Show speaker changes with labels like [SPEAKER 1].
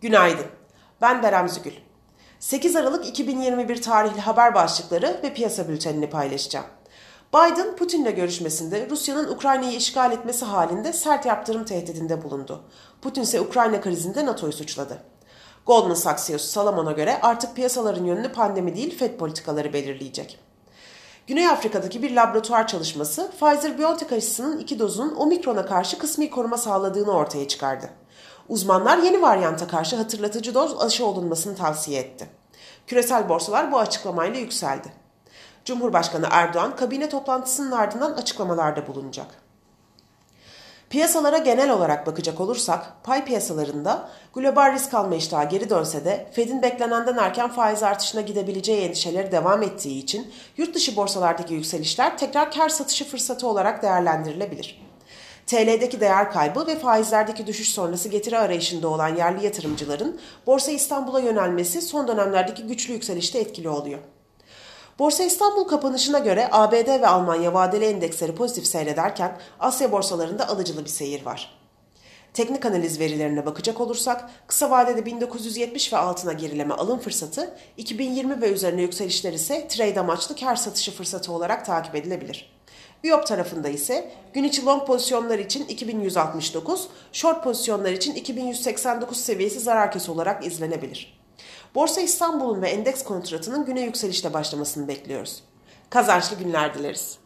[SPEAKER 1] Günaydın. Ben Berem Zügül. 8 Aralık 2021 tarihli haber başlıkları ve piyasa bültenini paylaşacağım. Biden, Putin'le görüşmesinde Rusya'nın Ukrayna'yı işgal etmesi halinde sert yaptırım tehdidinde bulundu. Putin ise Ukrayna krizinde NATO'yu suçladı. Goldman Sachs CEO'su Salomon'a göre artık piyasaların yönünü pandemi değil FED politikaları belirleyecek. Güney Afrika'daki bir laboratuvar çalışması Pfizer-BioNTech aşısının iki dozunun omikrona karşı kısmi koruma sağladığını ortaya çıkardı. Uzmanlar yeni varyanta karşı hatırlatıcı doz aşı olunmasını tavsiye etti. Küresel borsalar bu açıklamayla yükseldi. Cumhurbaşkanı Erdoğan kabine toplantısının ardından açıklamalarda bulunacak. Piyasalara genel olarak bakacak olursak pay piyasalarında global risk alma iştahı geri dönse de Fed'in beklenenden erken faiz artışına gidebileceği endişeleri devam ettiği için yurt dışı borsalardaki yükselişler tekrar kar satışı fırsatı olarak değerlendirilebilir. TL'deki değer kaybı ve faizlerdeki düşüş sonrası getiri arayışında olan yerli yatırımcıların Borsa İstanbul'a yönelmesi son dönemlerdeki güçlü yükselişte etkili oluyor. Borsa İstanbul kapanışına göre ABD ve Almanya vadeli endeksleri pozitif seyrederken Asya borsalarında alıcılı bir seyir var. Teknik analiz verilerine bakacak olursak kısa vadede 1970 ve altına gerileme alım fırsatı, 2020 ve üzerine yükselişler ise trade amaçlı kar satışı fırsatı olarak takip edilebilir. Biop tarafında ise gün içi long pozisyonlar için 2169, short pozisyonlar için 2189 seviyesi zarar kes olarak izlenebilir. Borsa İstanbul'un ve endeks kontratının güne yükselişte başlamasını bekliyoruz. Kazançlı günler dileriz.